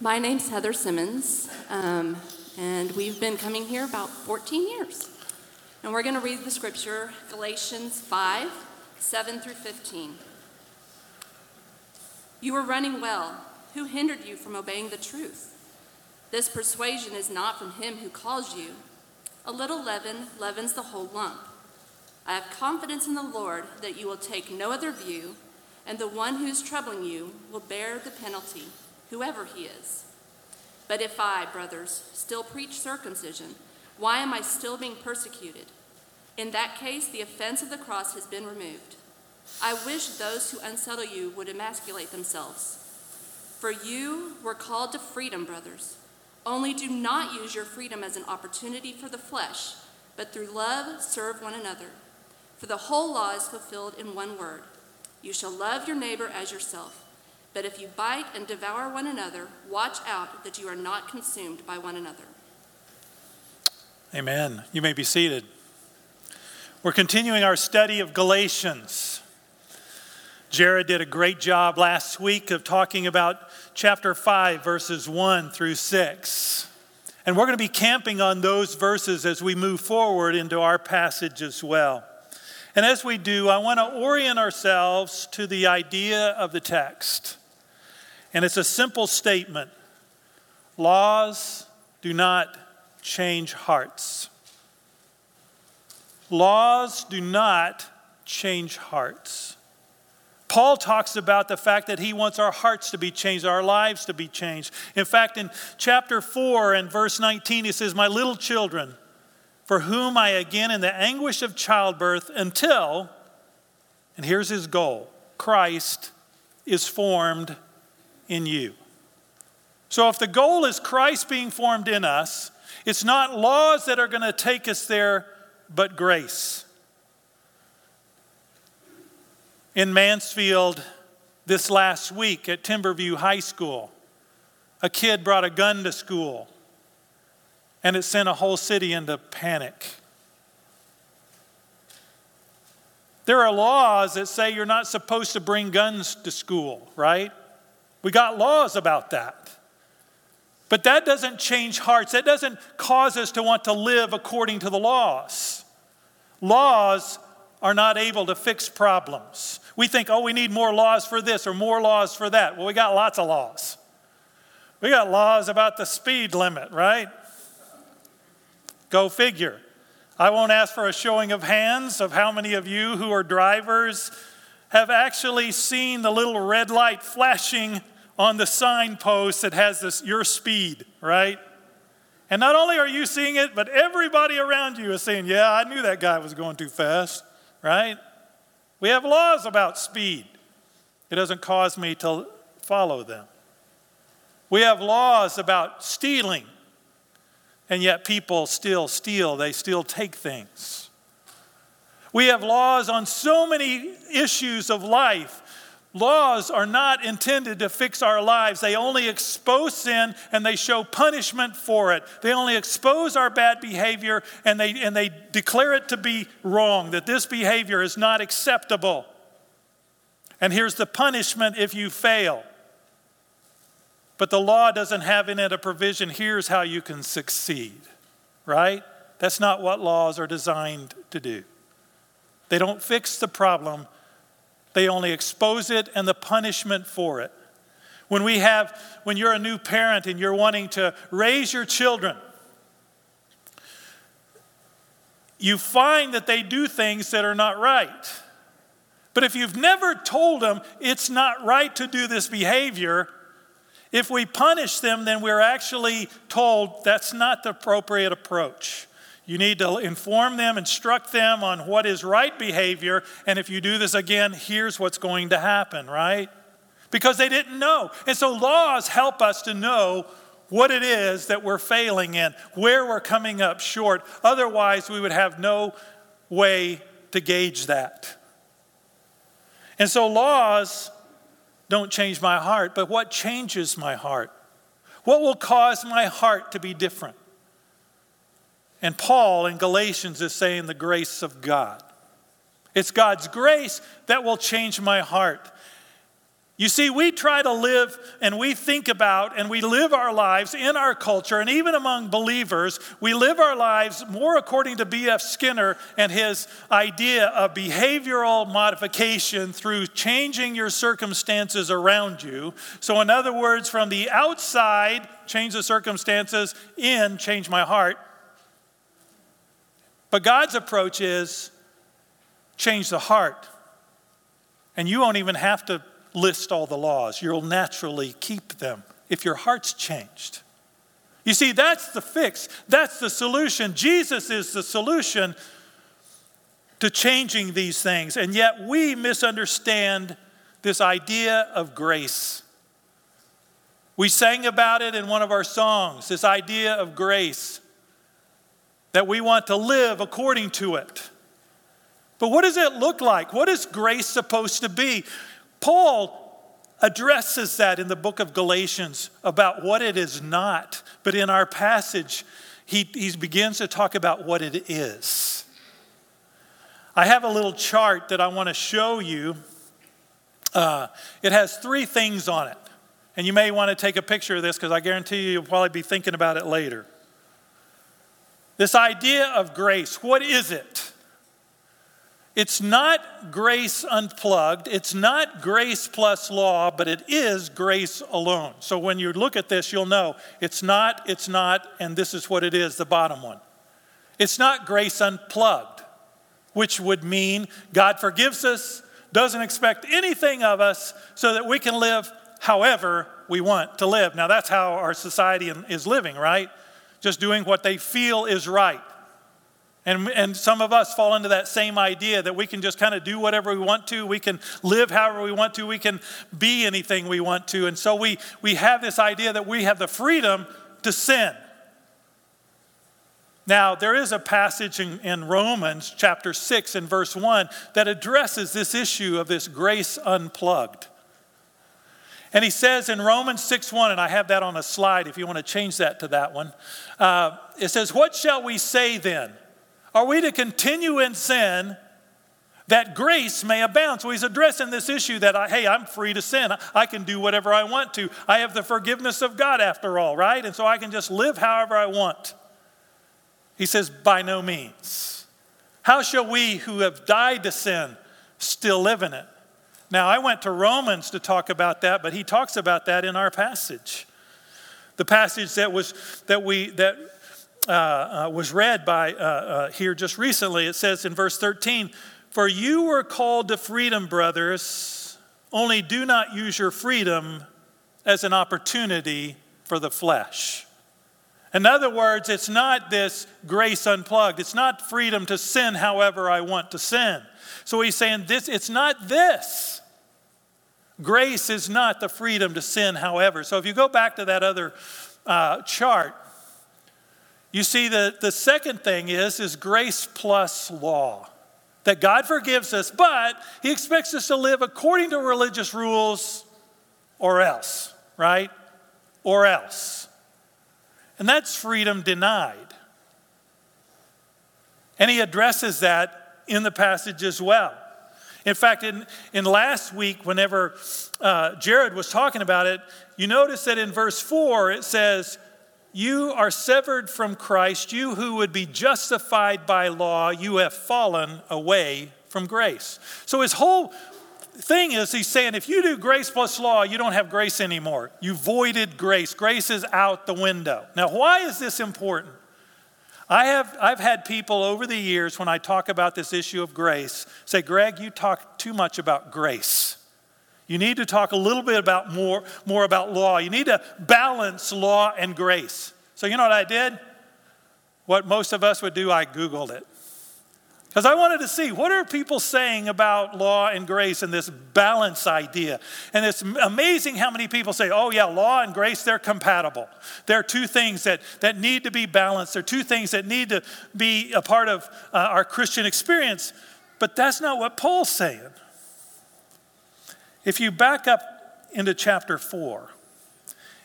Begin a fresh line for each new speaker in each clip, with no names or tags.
My name's Heather Simmons, um, and we've been coming here about 14 years. And we're going to read the scripture, Galatians 5 7 through 15. You were running well. Who hindered you from obeying the truth? This persuasion is not from him who calls you. A little leaven leavens the whole lump. I have confidence in the Lord that you will take no other view, and the one who's troubling you will bear the penalty, whoever he is. But if I, brothers, still preach circumcision, why am I still being persecuted? In that case, the offense of the cross has been removed. I wish those who unsettle you would emasculate themselves. For you were called to freedom, brothers. Only do not use your freedom as an opportunity for the flesh, but through love serve one another. For the whole law is fulfilled in one word You shall love your neighbor as yourself. But if you bite and devour one another, watch out that you are not consumed by one another.
Amen. You may be seated. We're continuing our study of Galatians. Jared did a great job last week of talking about chapter 5, verses 1 through 6. And we're going to be camping on those verses as we move forward into our passage as well. And as we do, I want to orient ourselves to the idea of the text. And it's a simple statement laws do not change hearts. Laws do not change hearts. Paul talks about the fact that he wants our hearts to be changed, our lives to be changed. In fact, in chapter 4 and verse 19, he says, My little children, for whom I again in the anguish of childbirth until, and here's his goal Christ is formed in you. So if the goal is Christ being formed in us, it's not laws that are going to take us there, but grace in Mansfield this last week at Timberview High School. A kid brought a gun to school, and it sent a whole city into panic. There are laws that say you're not supposed to bring guns to school, right? We got laws about that. But that doesn't change hearts. That doesn't cause us to want to live according to the laws. Laws are not able to fix problems. We think, oh, we need more laws for this or more laws for that. Well, we got lots of laws. We got laws about the speed limit, right? Go figure. I won't ask for a showing of hands of how many of you who are drivers have actually seen the little red light flashing on the signpost that has this your speed, right? And not only are you seeing it, but everybody around you is saying, Yeah, I knew that guy was going too fast right? We have laws about speed. It doesn't cause me to follow them. We have laws about stealing, and yet people still steal, they still take things. We have laws on so many issues of life Laws are not intended to fix our lives. They only expose sin and they show punishment for it. They only expose our bad behavior and they, and they declare it to be wrong, that this behavior is not acceptable. And here's the punishment if you fail. But the law doesn't have in it a provision here's how you can succeed, right? That's not what laws are designed to do. They don't fix the problem, they only expose it and the punishment for it. When we have, when you're a new parent and you're wanting to raise your children, you find that they do things that are not right. But if you've never told them it's not right to do this behavior, if we punish them, then we're actually told that's not the appropriate approach. You need to inform them, instruct them on what is right behavior, and if you do this again, here's what's going to happen, right? Because they didn't know. And so laws help us to know what it is that we're failing in, where we're coming up short. Otherwise, we would have no way to gauge that. And so laws don't change my heart, but what changes my heart? What will cause my heart to be different? And Paul in Galatians is saying the grace of God. It's God's grace that will change my heart. You see, we try to live and we think about and we live our lives in our culture, and even among believers, we live our lives more according to B.F. Skinner and his idea of behavioral modification through changing your circumstances around you. So, in other words, from the outside, change the circumstances, in, change my heart. But God's approach is change the heart. And you won't even have to list all the laws. You'll naturally keep them if your heart's changed. You see, that's the fix, that's the solution. Jesus is the solution to changing these things. And yet we misunderstand this idea of grace. We sang about it in one of our songs this idea of grace, that we want to live according to it. But what does it look like? What is grace supposed to be? Paul addresses that in the book of Galatians about what it is not. But in our passage, he, he begins to talk about what it is. I have a little chart that I want to show you. Uh, it has three things on it. And you may want to take a picture of this because I guarantee you you'll probably be thinking about it later. This idea of grace, what is it? It's not grace unplugged. It's not grace plus law, but it is grace alone. So when you look at this, you'll know it's not, it's not, and this is what it is the bottom one. It's not grace unplugged, which would mean God forgives us, doesn't expect anything of us, so that we can live however we want to live. Now, that's how our society is living, right? Just doing what they feel is right. And, and some of us fall into that same idea that we can just kind of do whatever we want to. We can live however we want to. We can be anything we want to. And so we, we have this idea that we have the freedom to sin. Now, there is a passage in, in Romans chapter 6 and verse 1 that addresses this issue of this grace unplugged. And he says in Romans 6 1, and I have that on a slide if you want to change that to that one. Uh, it says, What shall we say then? Are we to continue in sin that grace may abound? So he's addressing this issue that, I, hey, I'm free to sin. I can do whatever I want to. I have the forgiveness of God after all, right? And so I can just live however I want. He says, by no means. How shall we who have died to sin still live in it? Now, I went to Romans to talk about that, but he talks about that in our passage. The passage that was that we that uh, uh, was read by uh, uh, here just recently. It says in verse 13, For you were called to freedom, brothers, only do not use your freedom as an opportunity for the flesh. In other words, it's not this grace unplugged. It's not freedom to sin however I want to sin. So he's saying this, it's not this. Grace is not the freedom to sin however. So if you go back to that other uh, chart, you see, the, the second thing is, is grace plus law. That God forgives us, but He expects us to live according to religious rules or else, right? Or else. And that's freedom denied. And He addresses that in the passage as well. In fact, in, in last week, whenever uh, Jared was talking about it, you notice that in verse 4 it says, you are severed from Christ. You who would be justified by law, you have fallen away from grace. So his whole thing is he's saying if you do grace plus law, you don't have grace anymore. You voided grace. Grace is out the window. Now, why is this important? I have, I've had people over the years when I talk about this issue of grace say, Greg, you talk too much about grace. You need to talk a little bit about more, more about law. You need to balance law and grace. So, you know what I did? What most of us would do, I Googled it. Because I wanted to see what are people saying about law and grace and this balance idea. And it's amazing how many people say, oh, yeah, law and grace, they're compatible. They're two things that, that need to be balanced. They're two things that need to be a part of uh, our Christian experience. But that's not what Paul's saying. If you back up into chapter 4,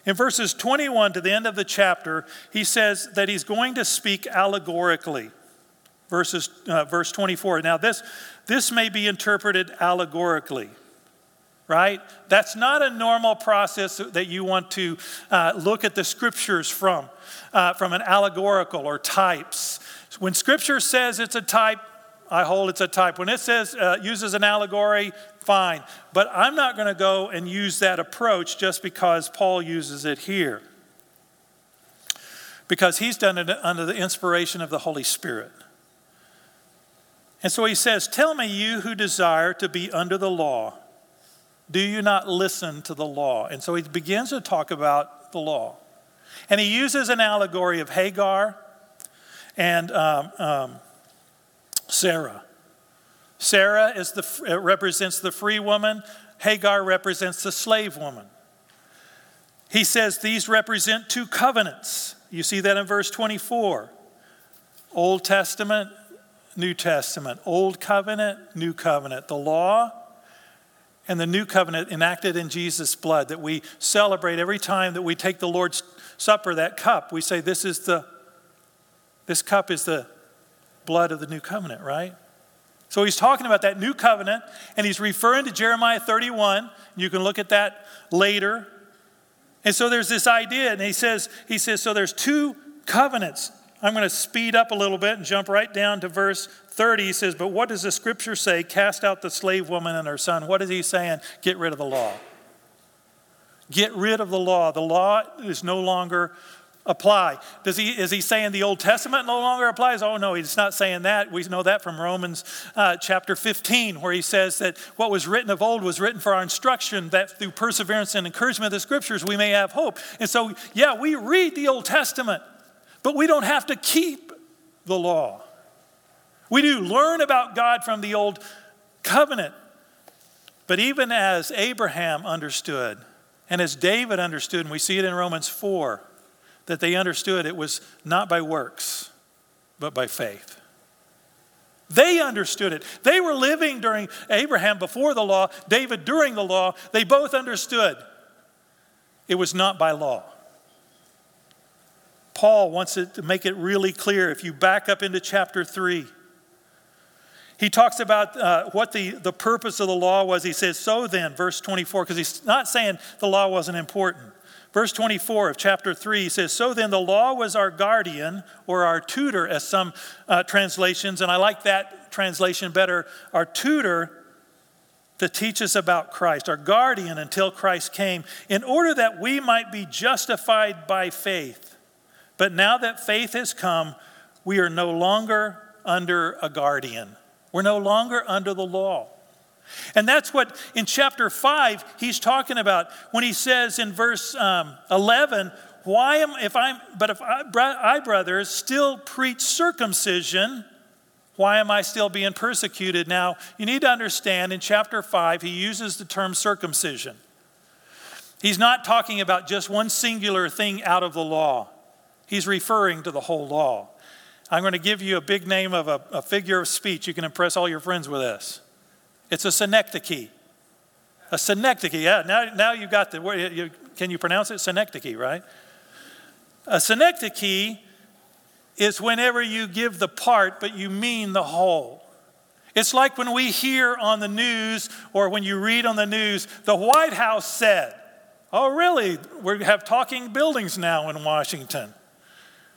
in verses 21 to the end of the chapter, he says that he's going to speak allegorically. Verses, uh, verse 24. Now, this, this may be interpreted allegorically. right? That's not a normal process that you want to uh, look at the scriptures from, uh, from an allegorical or types. When scripture says it's a type, I hold it's a type. When it says uh, uses an allegory, fine. But I'm not going to go and use that approach just because Paul uses it here. Because he's done it under the inspiration of the Holy Spirit. And so he says, Tell me, you who desire to be under the law, do you not listen to the law? And so he begins to talk about the law. And he uses an allegory of Hagar and um, um, Sarah. Sarah is the, represents the free woman, Hagar represents the slave woman. He says these represent two covenants. You see that in verse 24. Old Testament, New Testament. Old covenant, New covenant. The law and the new covenant enacted in Jesus' blood that we celebrate every time that we take the Lord's Supper, that cup. We say, This is the, this cup is the blood of the new covenant, right? So he's talking about that new covenant, and he's referring to Jeremiah 31. You can look at that later. And so there's this idea, and he says, he says, so there's two covenants. I'm going to speed up a little bit and jump right down to verse 30. He says, But what does the scripture say? Cast out the slave woman and her son. What is he saying? Get rid of the law. Get rid of the law. The law is no longer apply. Does he, is he saying the Old Testament no longer applies? Oh, no, he's not saying that. We know that from Romans uh, chapter 15, where he says that what was written of old was written for our instruction, that through perseverance and encouragement of the scriptures we may have hope. And so, yeah, we read the Old Testament, but we don't have to keep the law. We do learn about God from the Old Covenant. But even as Abraham understood, and as David understood, and we see it in Romans 4, that they understood it was not by works, but by faith. They understood it. They were living during Abraham before the law, David during the law. They both understood it was not by law. Paul wants it to make it really clear. If you back up into chapter 3, he talks about uh, what the, the purpose of the law was. He says, So then, verse 24, because he's not saying the law wasn't important. Verse 24 of chapter 3 he says, So then the law was our guardian or our tutor, as some uh, translations, and I like that translation better, our tutor to teach us about Christ, our guardian until Christ came, in order that we might be justified by faith. But now that faith has come, we are no longer under a guardian. We're no longer under the law. And that's what in chapter 5 he's talking about when he says in verse um, 11, why am if I'm but if I, I brothers still preach circumcision, why am I still being persecuted? Now, you need to understand in chapter 5 he uses the term circumcision. He's not talking about just one singular thing out of the law. He's referring to the whole law. I'm going to give you a big name of a, a figure of speech. You can impress all your friends with this. It's a synecdoche. A synecdoche, yeah. Now, now you've got the word. You, can you pronounce it? Synecdoche, right? A synecdoche is whenever you give the part, but you mean the whole. It's like when we hear on the news or when you read on the news, the White House said, Oh, really? We have talking buildings now in Washington.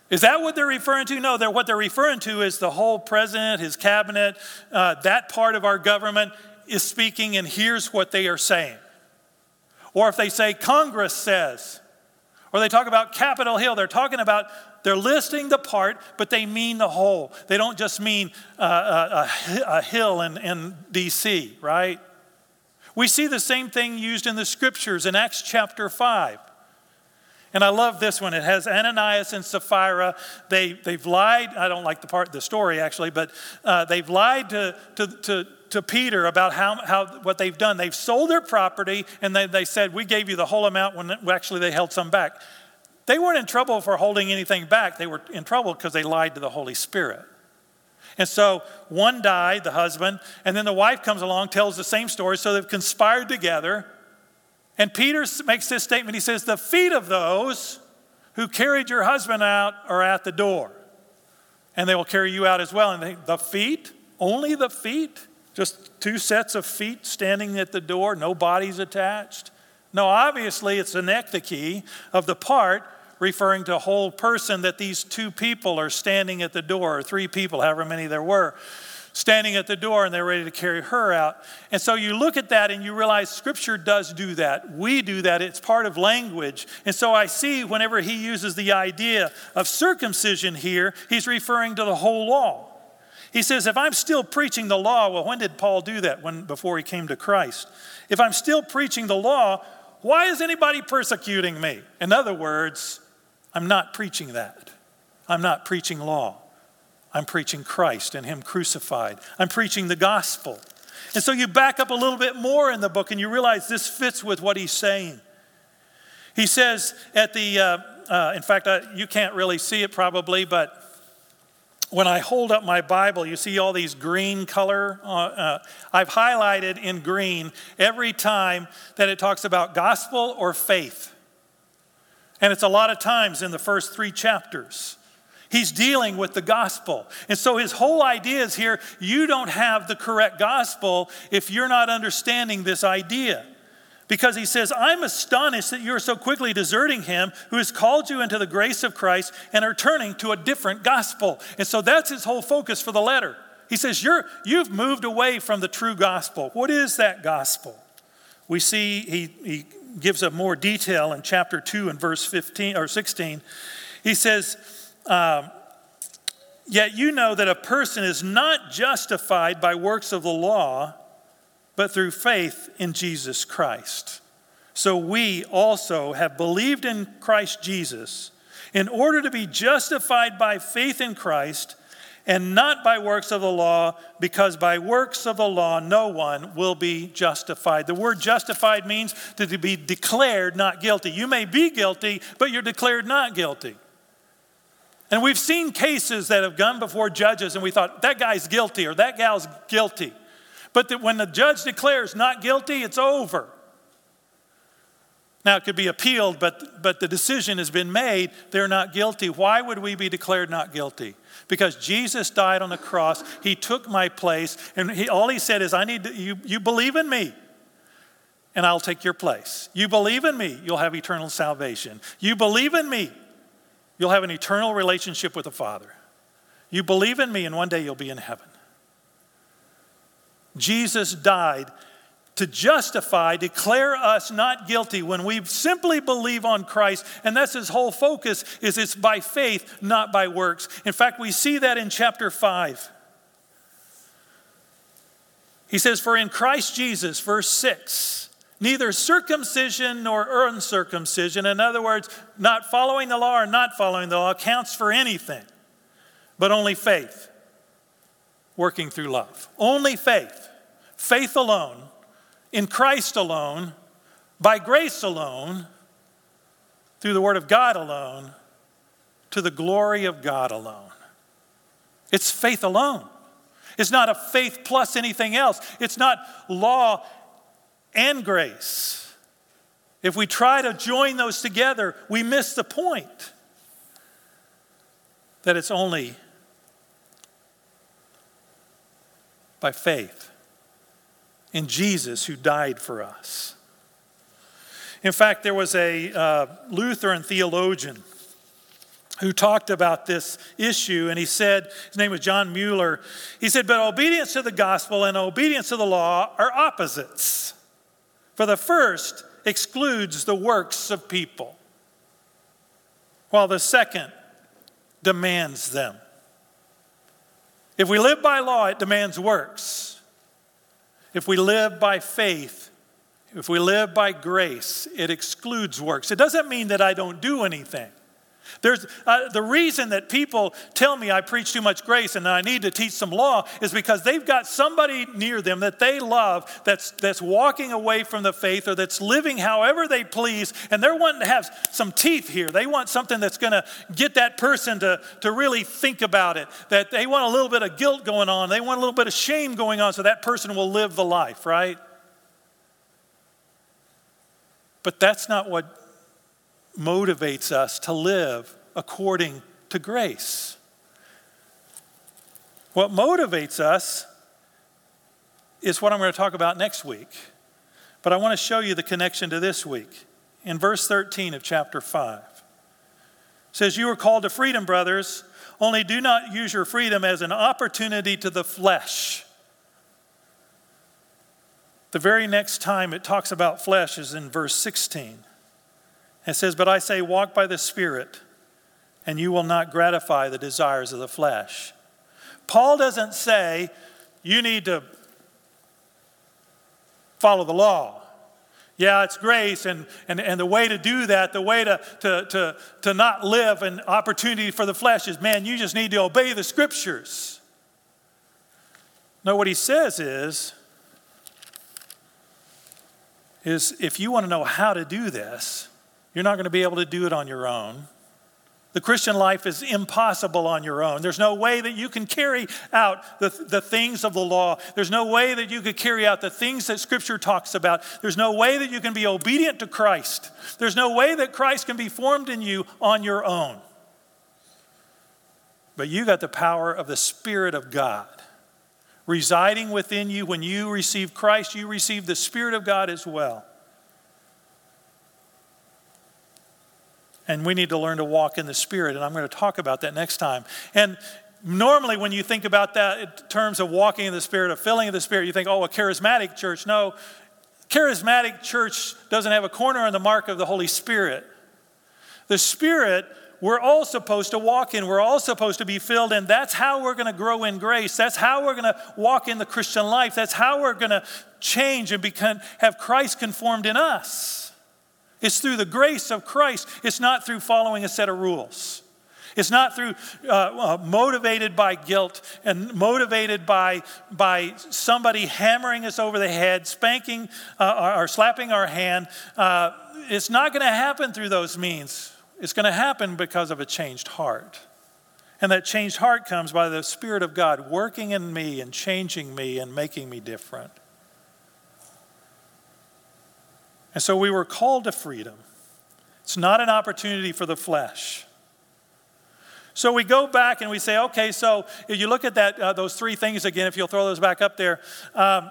Is that what they're referring to? No, they're, what they're referring to is the whole president, his cabinet, uh, that part of our government is speaking, and here's what they are saying. Or if they say Congress says, or they talk about Capitol Hill, they're talking about, they're listing the part, but they mean the whole. They don't just mean uh, a, a, hill in, in D.C., right? We see the same thing used in the scriptures in Acts chapter 5. And I love this one. It has Ananias and Sapphira. They, they've lied. I don't like the part, of the story actually, but uh, they've lied to, to, to, to Peter about how, how, what they've done. They've sold their property and they, they said, We gave you the whole amount when actually they held some back. They weren't in trouble for holding anything back. They were in trouble because they lied to the Holy Spirit. And so one died, the husband, and then the wife comes along, tells the same story. So they've conspired together and Peter makes this statement. He says, The feet of those who carried your husband out are at the door, and they will carry you out as well. And they, the feet? Only the feet? Just two sets of feet standing at the door, no bodies attached. No, obviously it's an of the part referring to a whole person that these two people are standing at the door, or three people, however many there were, standing at the door and they're ready to carry her out. And so you look at that and you realize Scripture does do that. We do that, it's part of language. And so I see whenever he uses the idea of circumcision here, he's referring to the whole law. He says, if I'm still preaching the law, well, when did Paul do that? When, before he came to Christ. If I'm still preaching the law, why is anybody persecuting me? In other words, I'm not preaching that. I'm not preaching law. I'm preaching Christ and Him crucified. I'm preaching the gospel. And so you back up a little bit more in the book and you realize this fits with what he's saying. He says at the, uh, uh, in fact, you can't really see it probably, but when I hold up my Bible, you see all these green color. Uh, uh, I've highlighted in green every time that it talks about gospel or faith. And it's a lot of times in the first three chapters. He's dealing with the gospel. And so his whole idea is here you don't have the correct gospel if you're not understanding this idea because he says, I'm astonished that you're so quickly deserting him who has called you into the grace of Christ and are turning to a different gospel. And so that's his whole focus for the letter. He says, You're, You've moved away from the true gospel. What is that gospel? We see he, he gives a more detail in chapter 2 and verse 15 or 16. He says, um, Yet you know that a person is not justified by works of the law but through faith in Jesus Christ. So we also have believed in Christ Jesus in order to be justified by faith in Christ and not by works of the law, because by works of the law no one will be justified. The word justified means to be declared not guilty. You may be guilty, but you're declared not guilty. And we've seen cases that have gone before judges and we thought, that guy's guilty or that gal's guilty. But that when the judge declares not guilty, it's over. Now, it could be appealed, but, but the decision has been made. They're not guilty. Why would we be declared not guilty? Because Jesus died on the cross. He took my place. And he, all he said is, I need to, you, you believe in me, and I'll take your place. You believe in me, you'll have eternal salvation. You believe in me, you'll have an eternal relationship with the Father. You believe in me, and one day you'll be in heaven. Jesus died to justify, declare us not guilty when we simply believe on Christ. And that's his whole focus is it's by faith, not by works. In fact, we see that in chapter 5. He says, For in Christ Jesus, verse 6, neither circumcision nor uncircumcision, in other words, not following the law or not following the law, counts for anything, but only faith working through love. Only faith. Faith alone, in Christ alone, by grace alone, through the Word of God alone, to the glory of God alone. It's faith alone. It's not a faith plus anything else. It's not law and grace. If we try to join those together, we miss the point that it's only by faith in Jesus who died for us. In fact, there was a uh, Lutheran theologian who talked about this issue, and he said, his name was John Mueller. He said, But obedience to the gospel and obedience to the law are opposites. For the first excludes the works of people, while the second demands them. If we live by law, it demands works. If we live by faith, if we live by grace, it excludes works. It doesn't mean that I don't do anything. There's, uh, the reason that people tell me I preach too much grace and I need to teach some law is because they've got somebody near them that they love that's, that's walking away from the faith or that's living however they please, and they're wanting to have some teeth here. They want something that's going to get that person to, to really think about it, that they want a little bit of guilt going on, they want a little bit of shame going on so that person will live the life, right? But that's not what motivates us to live according to grace. What motivates us is what I'm going to talk about next week. But I want to show you the connection to this week. In verse 13 of chapter 5, it says, You are called to freedom, brothers, only do not use your freedom as an opportunity to the flesh. The very next time it talks about flesh is in verse 16. It says, But I say, walk by the Spirit, and you will not gratify the desires of the flesh. Paul doesn't say, you need to follow the law. Yeah, it's grace, and, and, and the way to do that, the way to, to, to, to not live an opportunity for the flesh is man, you just need to obey the scriptures. No, what he says is, is if you want to know how to do this, you're not going to be able to do it on your own. The Christian life is impossible on your own. There's no way that you can carry out the, the things of the law. There's no way that you could carry out the things that Scripture talks about. There's no way that you can be obedient to Christ. There's no way that Christ can be formed in you on your own. But you got the power of the Spirit of God residing within you. When you receive Christ, you receive the Spirit of God as well. And we need to learn to walk in the Spirit. And I'm going to talk about that next time. And normally, when you think about that in terms of walking in the Spirit, of filling in the Spirit, you think, oh, a charismatic church. No, charismatic church doesn't have a corner on the mark of the Holy Spirit. The Spirit, we're all supposed to walk in. We're all supposed to be filled in. That's how we're going to grow in grace. That's how we're going to walk in the Christian life. That's how we're going to change and become, have Christ conformed in us. It's through the grace of Christ. It's not through following a set of rules. It's not through uh, uh, motivated by guilt and motivated by, by somebody hammering us over the head, spanking uh, or, or, slapping our hand. Uh, it's not going to happen through those means. It's going to happen because of a changed heart. And that changed heart comes by the Spirit of God working in me and changing me and making me different. And so we were called to freedom. It's not an opportunity for the flesh. So we go back and we say, okay, so if you look at that, uh, those three things again, if you'll throw those back up there, um,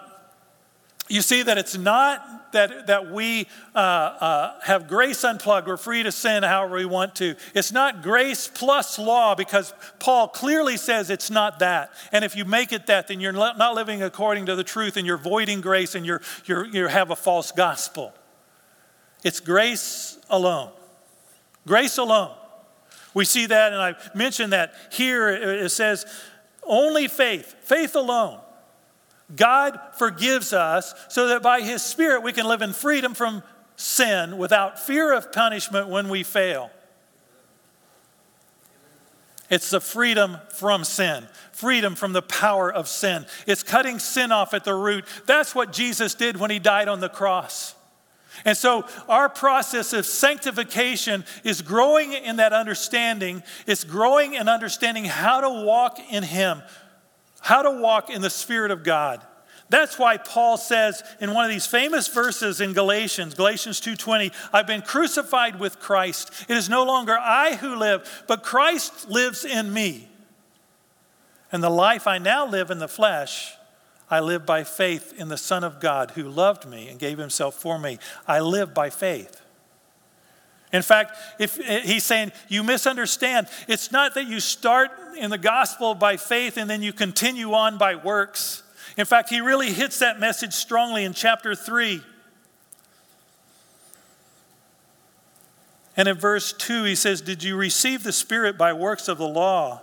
you see that it's not that, that we uh, uh, have grace unplugged, we're free to sin however we want to. It's not grace plus law because Paul clearly says it's not that. And if you make it that, then you're not living according to the truth and you're voiding grace and you're, you have a false gospel. It's grace alone. Grace alone. We see that, and I mentioned that here it says, only faith, faith alone. God forgives us so that by His Spirit we can live in freedom from sin without fear of punishment when we fail. It's the freedom from sin, freedom from the power of sin. It's cutting sin off at the root. That's what Jesus did when He died on the cross. And so our process of sanctification is growing in that understanding. It's growing in understanding how to walk in Him, how to walk in the Spirit of God. That's why Paul says in one of these famous verses in Galatians, Galatians 2:20, I've been crucified with Christ. It is no longer I who live, but Christ lives in me. And the life I now live in the flesh, I live by faith in the Son of God who loved me and gave himself for me. I live by faith. In fact, if eh, he's saying you misunderstand, it's not that you start in the gospel by faith and then you continue on by works. In fact, he really hits that message strongly in chapter 3. And in verse 2, he says, Did you receive the Spirit by works of the law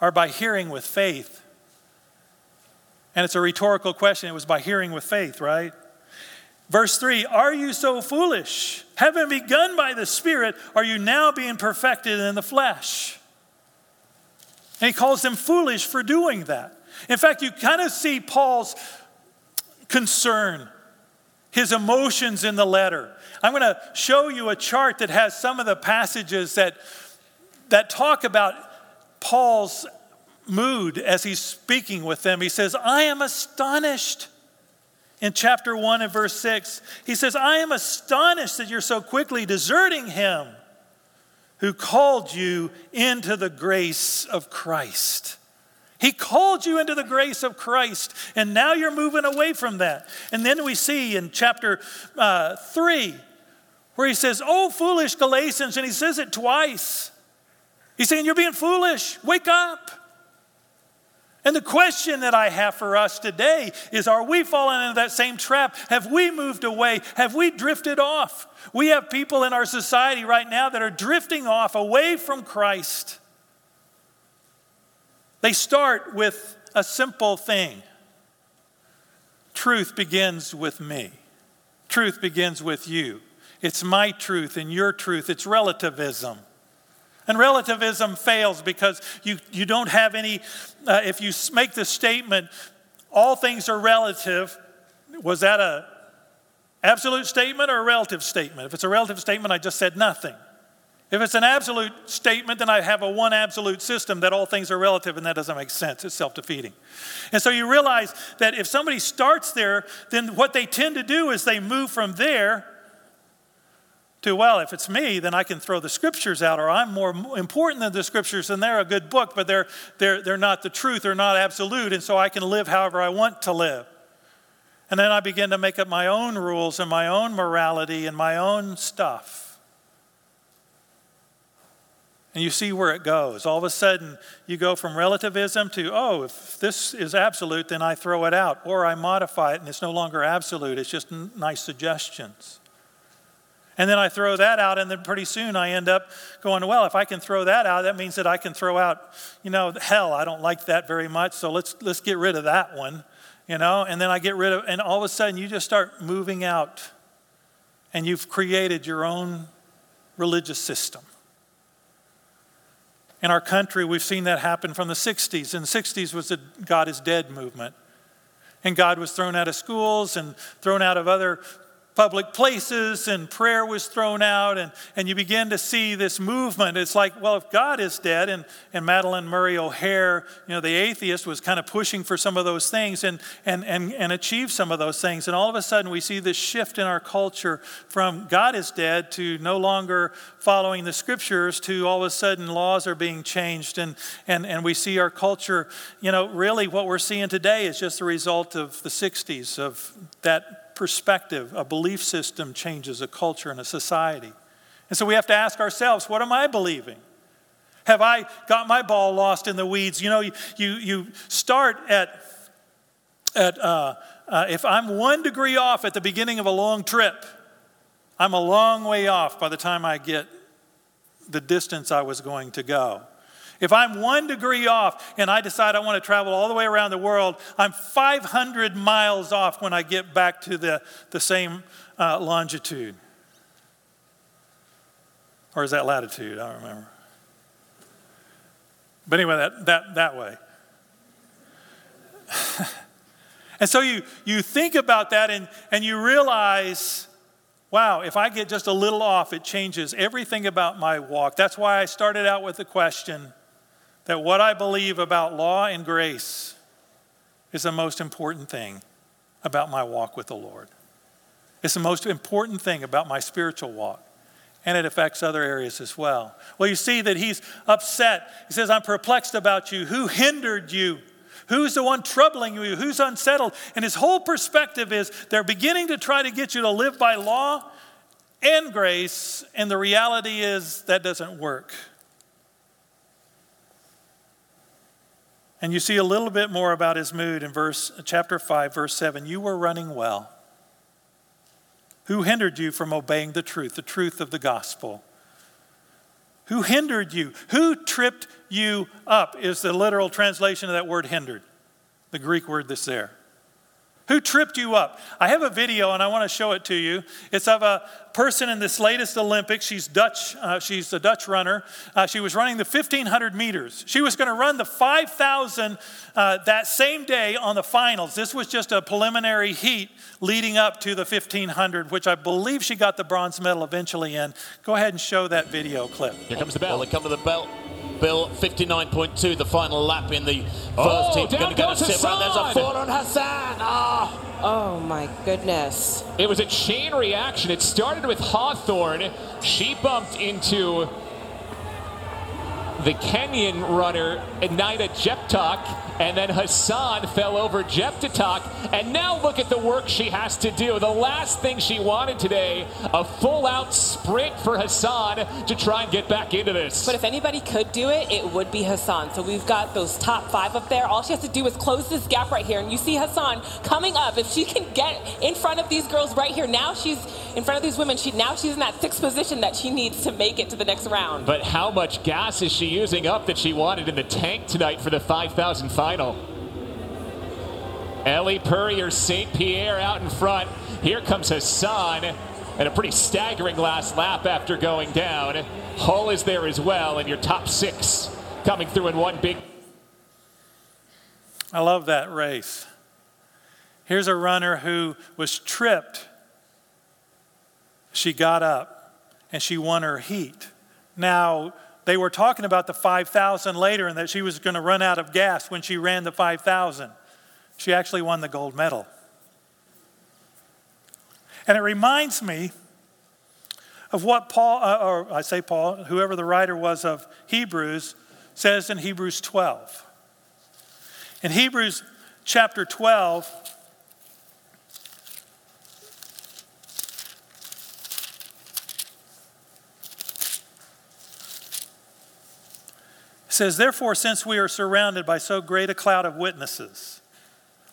or by hearing with faith? And it's a rhetorical question. It was by hearing with faith, right? Verse 3 Are you so foolish? Having begun by the Spirit, are you now being perfected in the flesh? And he calls them foolish for doing that. In fact, you kind of see Paul's concern, his emotions in the letter. I'm going to show you a chart that has some of the passages that, that talk about Paul's mood as he's speaking with them. He says, I am astonished. In chapter 1 and verse 6, he says, I am astonished that you're so quickly deserting him who called you into the grace of Christ. He called you into the grace of Christ, and now you're moving away from that. And then we see in chapter uh, 3 where he says, Oh, foolish Galatians, and he says it twice. He's saying, You're being foolish. Wake up. And the question that I have for us today is Are we falling into that same trap? Have we moved away? Have we drifted off? We have people in our society right now that are drifting off away from Christ. They start with a simple thing truth begins with me, truth begins with you. It's my truth and your truth, it's relativism. And relativism fails because you, you don't have any, uh, if you make the statement, all things are relative, was that a absolute statement or a relative statement? If it's a relative statement, I just said nothing. If it's an absolute statement, then I have a one absolute system that all things are relative, and that doesn't make sense. It's self defeating. And so you realize that if somebody starts there, then what they tend to do is they move from there to, well, if it's me, then I can throw the scriptures out, or I'm more important than the scriptures, and they're a good book, but they're, they're, they're not the truth, they're not absolute, and so I can live however I want to live. And then I begin to make up my own rules and my own morality and my own stuff. And you see where it goes. All of a sudden, you go from relativism to, oh, if this is absolute, then I throw it out. Or I modify it and it's no longer absolute, it's just nice suggestions. And then I throw that out, and then pretty soon I end up going, well, if I can throw that out, that means that I can throw out, you know, hell, I don't like that very much, so let's, let's get rid of that one, you know? And then I get rid of, and all of a sudden you just start moving out, and you've created your own religious system. In our country, we've seen that happen from the 60s. In the 60s was the God is dead movement. And God was thrown out of schools and thrown out of other public places and prayer was thrown out and, and you begin to see this movement. It's like well if god is dead and, and Madalyn Murray O'Hair you know the atheist was kind of pushing for some of those things and, and, and, and achieve some of those things. And all of a sudden we see this shift in our culture from god is dead to no longer following the scriptures to all of a sudden laws are being changed. And, and, and we see our culture you know really what we're seeing today is just a result of the 60s of that perspective, a belief system changes a culture and a society. And so we have to ask ourselves what am I believing? Have I got my ball lost in the weeds? You know, you, you, you start at, at uh, uh, if I'm one degree off at the beginning of a long trip, I'm a long way off by the time I get the distance I was going to go. If I'm one degree off and I decide I want to travel all the way around the world, I'm 500 miles off when I get back to the, the same uh, longitude. Or is that latitude? I don't remember. But anyway, that, that, that way. and so you, you think about that and, and you realize, wow, if I get just a little off, it changes everything about my walk. That's why I started out with the question that what I believe about law and grace is the most important thing about my walk with the Lord. It's the most important thing about my spiritual walk. And it affects other areas as well. Well, you see that he's upset. He says, I'm perplexed about you. Who hindered you? Who's the one troubling you? Who's unsettled? And his whole perspective is they're beginning to try to get you to live by law and grace, and the reality is that doesn't work. And you see a little bit more about his mood in verse chapter 5 verse 7. You were running well. Who hindered you from obeying the truth, the truth of the gospel? Who hindered you? Who tripped you up is the literal translation of that word hindered, the Greek word that's there. Who tripped you up? I have a video and I want to show it to you. It's of a person in this latest Olympics. She's Dutch. Uh, she's a Dutch runner. Uh, she was running the 1500 meters. She was going to run the 5000 uh, that same day on the finals. This was just a preliminary heat leading up to the 1500, which I believe she got the bronze medal eventually in. Go ahead and show that video clip.
Here comes the bell. Well, they come with the belt. Bill, 59.2, the final lap in the first oh, team. We're going to get a sit round. There's a fall on Hassan.
Oh. oh, my goodness.
It was a chain reaction. It started with Hawthorne. She bumped into the Kenyan runner, Nida Jeptak, and then Hassan fell over Jeptak. And now look at the work she has to do. The last thing she wanted today, a full out sprint for Hassan to try and get back into this.
But if anybody could do it, it would be Hassan. So we've got those top five up there. All she has to do is close this gap right here. And you see Hassan coming up. If she can get in front of these girls right here, now she's in front of these women. She now she's in that sixth position that she needs to make it to the next round.
But how much gas is she using up that she wanted in the tank tonight for the 5,000 final? Ellie Purrier St. Pierre out in front. Here comes Hassan and a pretty staggering last lap after going down. Hull is there as well, and your top six coming through in one big.
I love that race. Here's a runner who was tripped. She got up and she won her heat. Now, they were talking about the 5,000 later and that she was going to run out of gas when she ran the 5,000. She actually won the gold medal. And it reminds me of what Paul, uh, or I say Paul, whoever the writer was of Hebrews, says in Hebrews 12. In Hebrews chapter 12, says, Therefore, since we are surrounded by so great a cloud of witnesses,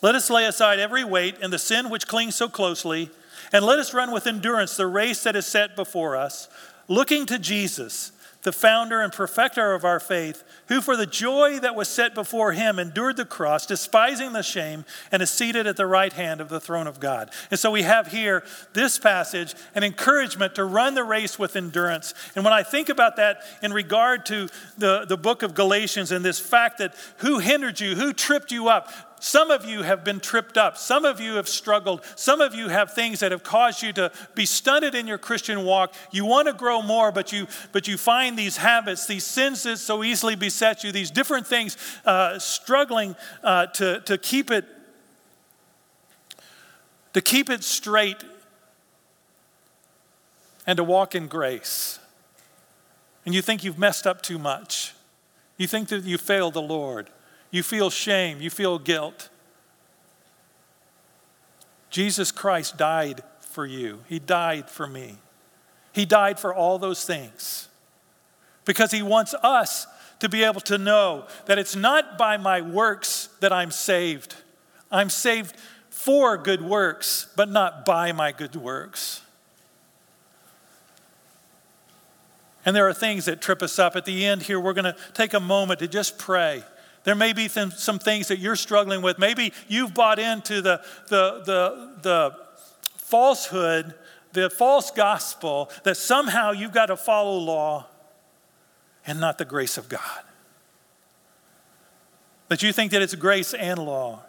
let us lay aside every weight and the sin which clings so closely and let us run with endurance the race that is set before us, looking to Jesus, the founder and perfecter of our faith, who for the joy that was set before him endured the cross, despising the shame, and is seated at the right hand of the throne of God. And so we have here this passage, an encouragement to run the race with endurance. And when I think about that in regard to the, the book of Galatians and this fact that who hindered you, who tripped you up, some of you have been tripped up. Some of you have struggled. Some of you have things that have caused you to be stunted in your Christian walk. You want to grow more, but you, but you find these habits, these sins that so easily beset you, these different things, uh, struggling uh, to, to keep it to keep it straight and to walk in grace. And you think you've messed up too much. You think that you failed the Lord. You feel shame. You feel guilt. Jesus Christ died for you, He died for me. He died for all those things because He wants us to be able to know that it's not by my works that I'm saved. I'm saved for good works, but not by my good works. And there are things that trip us up. At the end here, we're going to take a moment to just pray. There may be some, some things that you're struggling with. Maybe you've bought into the, the, the, the falsehood, the false gospel that somehow you've got to follow law and not the grace of God. That you think that it's grace and law.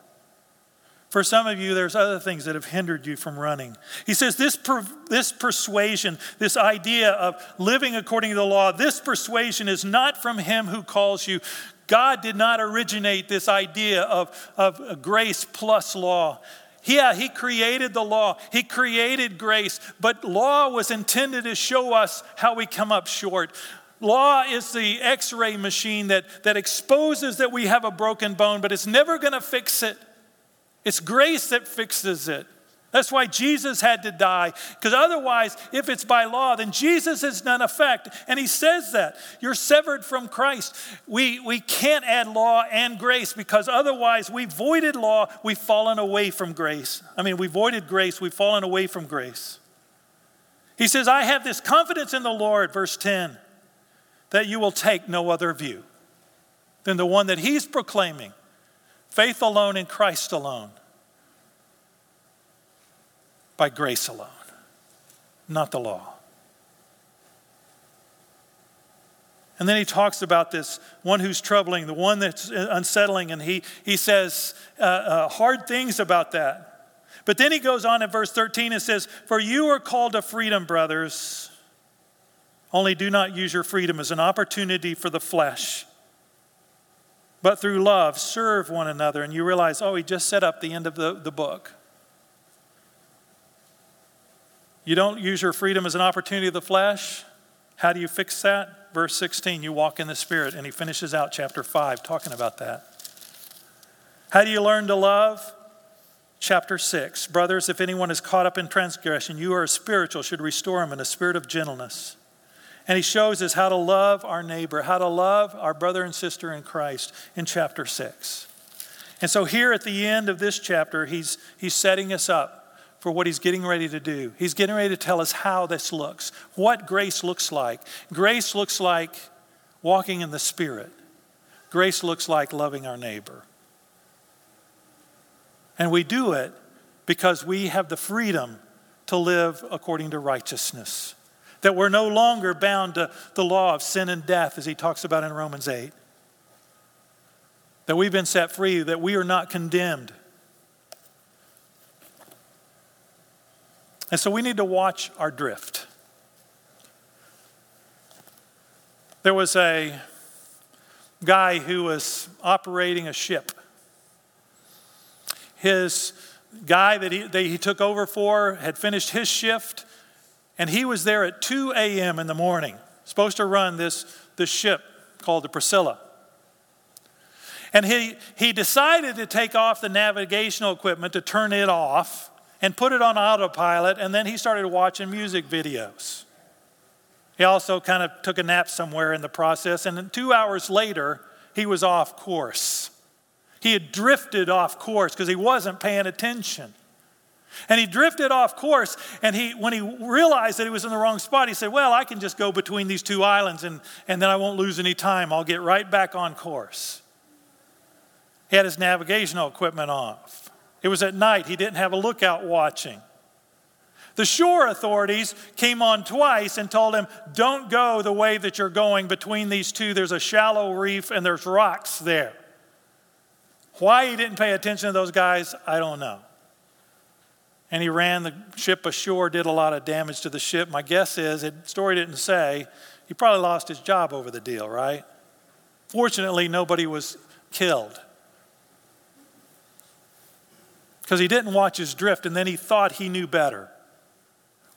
For some of you, there's other things that have hindered you from running. He says this, per, this persuasion, this idea of living according to the law, this persuasion is not from him who calls you. God did not originate this idea of, of grace plus law. Yeah, He created the law, He created grace, but law was intended to show us how we come up short. Law is the x ray machine that, that exposes that we have a broken bone, but it's never going to fix it. It's grace that fixes it. That's why Jesus had to die, because otherwise, if it's by law, then Jesus is none effect. And he says that. You're severed from Christ. We, we can't add law and grace because otherwise, we voided law, we've fallen away from grace. I mean, we voided grace, we've fallen away from grace. He says, I have this confidence in the Lord, verse 10, that you will take no other view than the one that he's proclaiming faith alone in Christ alone by grace alone, not the law. And then he talks about this one who's troubling, the one that's unsettling, and he, he says uh, uh, hard things about that. But then he goes on in verse 13 and says, For you are called to freedom, brothers. Only do not use your freedom as an opportunity for the flesh, but through love serve one another. And you realize, oh, he just set up the end of the, the book. You don't use your freedom as an opportunity of the flesh. How do you fix that? verse 16, you walk in the Spirit. And he finishes out chapter 5 talking about that. How do you learn to love? Chapter 6 Brothers, if anyone is caught up in transgression, you are spiritual, should restore him in a spirit of gentleness. And he shows us how to love our neighbor, how to love our brother and sister in Christ in chapter 6. And so, here at the end of this chapter, he's, he's setting us up for what he's getting ready to do. He's getting ready to tell us how this looks, what grace looks like. Grace looks like walking in the Spirit, grace looks like loving our neighbor. And we do it because we have the freedom to live according to righteousness. That we're no longer bound to the law of sin and death, as he talks about in Romans 8. That we've been set free, that we are not condemned. And so we need to watch our drift. There was a guy who was operating a ship his guy that he, that he took over for had finished his shift, and he was there at 2 a.m. in the morning, supposed to run this, this ship called the Priscilla. And he, he decided to take off the navigational equipment to turn it off and put it on autopilot, and then he started watching music videos. He also kind of took a nap somewhere in the process, and two hours later, he was off course. He had drifted off course because he wasn't paying attention. And he drifted off course, and he, when he realized that he was in the wrong spot, he said, Well, I can just go between these two islands and, and then I won't lose any time. I'll get right back on course. He had his navigational equipment off. It was at night, he didn't have a lookout watching. The shore authorities came on twice and told him, Don't go the way that you're going between these two. There's a shallow reef and there's rocks there. Why he didn't pay attention to those guys, I don't know. And he ran the ship ashore, did a lot of damage to the ship. My guess is, the story didn't say, he probably lost his job over the deal, right? Fortunately, nobody was killed. Because he didn't watch his drift and then he thought he knew better.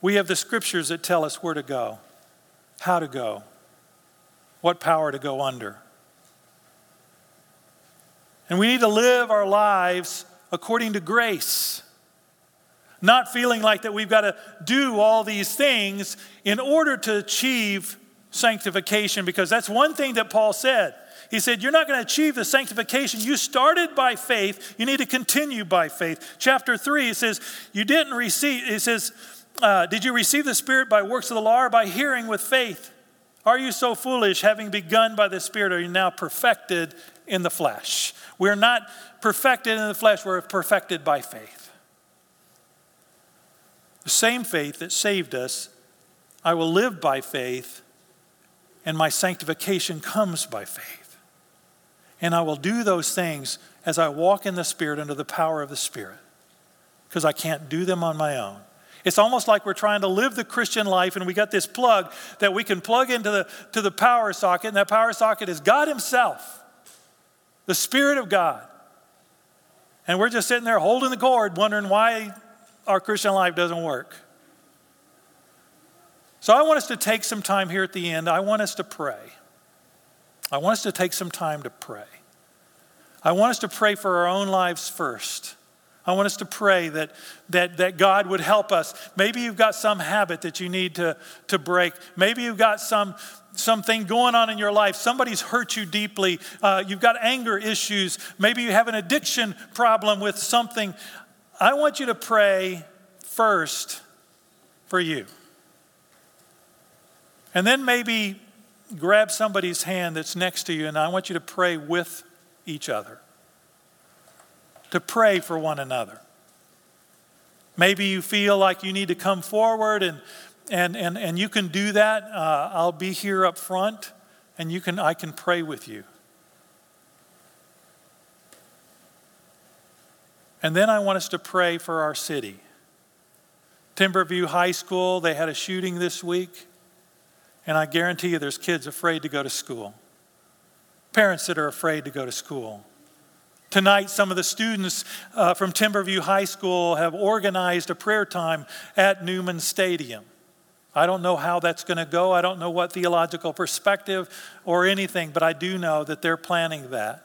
We have the scriptures that tell us where to go, how to go, what power to go under. And we need to live our lives according to grace. Not feeling like that we've got to do all these things in order to achieve sanctification, because that's one thing that Paul said. He said, You're not going to achieve the sanctification. You started by faith. You need to continue by faith. Chapter 3, he says, You didn't receive, he says, uh, Did you receive the Spirit by works of the law or by hearing with faith? Are you so foolish, having begun by the Spirit, are you now perfected in the flesh? We're not perfected in the flesh, we're perfected by faith. The same faith that saved us, I will live by faith, and my sanctification comes by faith. And I will do those things as I walk in the Spirit under the power of the Spirit, because I can't do them on my own. It's almost like we're trying to live the Christian life and we got this plug that we can plug into the, to the power socket, and that power socket is God Himself the Spirit of God. And we're just sitting there holding the cord, wondering why our Christian life doesn't work. So I want us to take some time here at the end. I want us to pray. I want us to take some time to pray. I want us to pray for our own lives first. I want us to pray that, that, that God would help us. Maybe you've got some habit that you need to, to break. Maybe you've got some something going on in your life. Somebody's hurt you deeply. Uh, you've got anger issues. Maybe you have an addiction problem with something. I want you to pray first for you. And then maybe grab somebody's hand that's next to you, and I want you to pray with each other. To pray for one another. Maybe you feel like you need to come forward and and, and, and you can do that. Uh, I'll be here up front, and you can, I can pray with you. And then I want us to pray for our city. Timberview High School, they had a shooting this week, and I guarantee you there's kids afraid to go to school, parents that are afraid to go to school. Tonight, some of the students uh, from Timberview High School have organized a prayer time at Newman Stadium. I don't know how that's going to go. I don't know what theological perspective or anything, but I do know that they're planning that.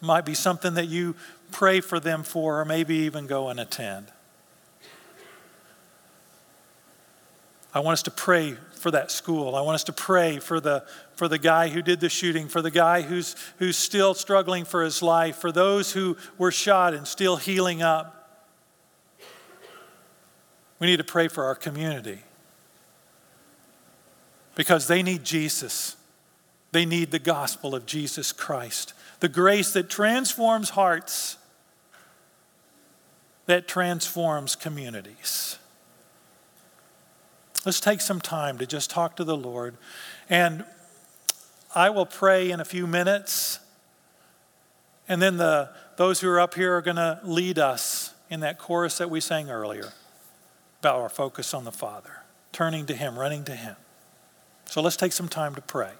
It might be something that you pray for them for, or maybe even go and attend. I want us to pray for that school. I want us to pray for the, for the guy who did the shooting, for the guy who's, who's still struggling for his life, for those who were shot and still healing up. We need to pray for our community because they need Jesus. They need the gospel of Jesus Christ, the grace that transforms hearts, that transforms communities. Let's take some time to just talk to the Lord. And I will pray in a few minutes. And then the, those who are up here are going to lead us in that chorus that we sang earlier about our focus on the Father, turning to Him, running to Him. So let's take some time to pray.